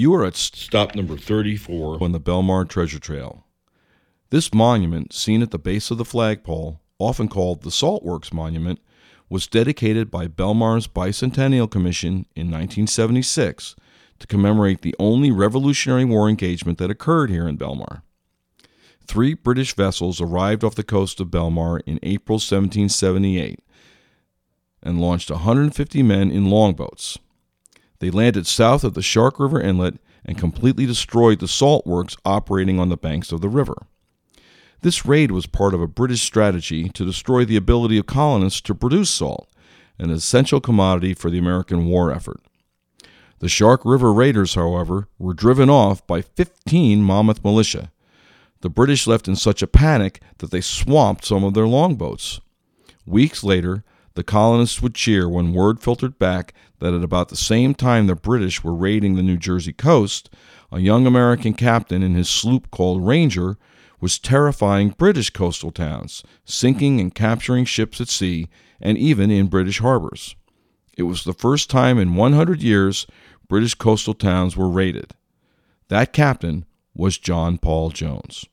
You are at stop number 34 on the Belmar Treasure Trail. This monument, seen at the base of the flagpole, often called the Saltworks Monument, was dedicated by Belmar's Bicentennial Commission in 1976 to commemorate the only Revolutionary War engagement that occurred here in Belmar. Three British vessels arrived off the coast of Belmar in April 1778 and launched 150 men in longboats. They landed south of the Shark River Inlet and completely destroyed the salt works operating on the banks of the river. This raid was part of a British strategy to destroy the ability of colonists to produce salt, an essential commodity for the American war effort. The Shark River raiders, however, were driven off by 15 Monmouth militia. The British left in such a panic that they swamped some of their longboats. Weeks later, the colonists would cheer when word filtered back that at about the same time the British were raiding the New Jersey coast, a young American captain in his sloop called Ranger was terrifying British coastal towns, sinking and capturing ships at sea and even in British harbors. It was the first time in 100 years British coastal towns were raided. That captain was John Paul Jones.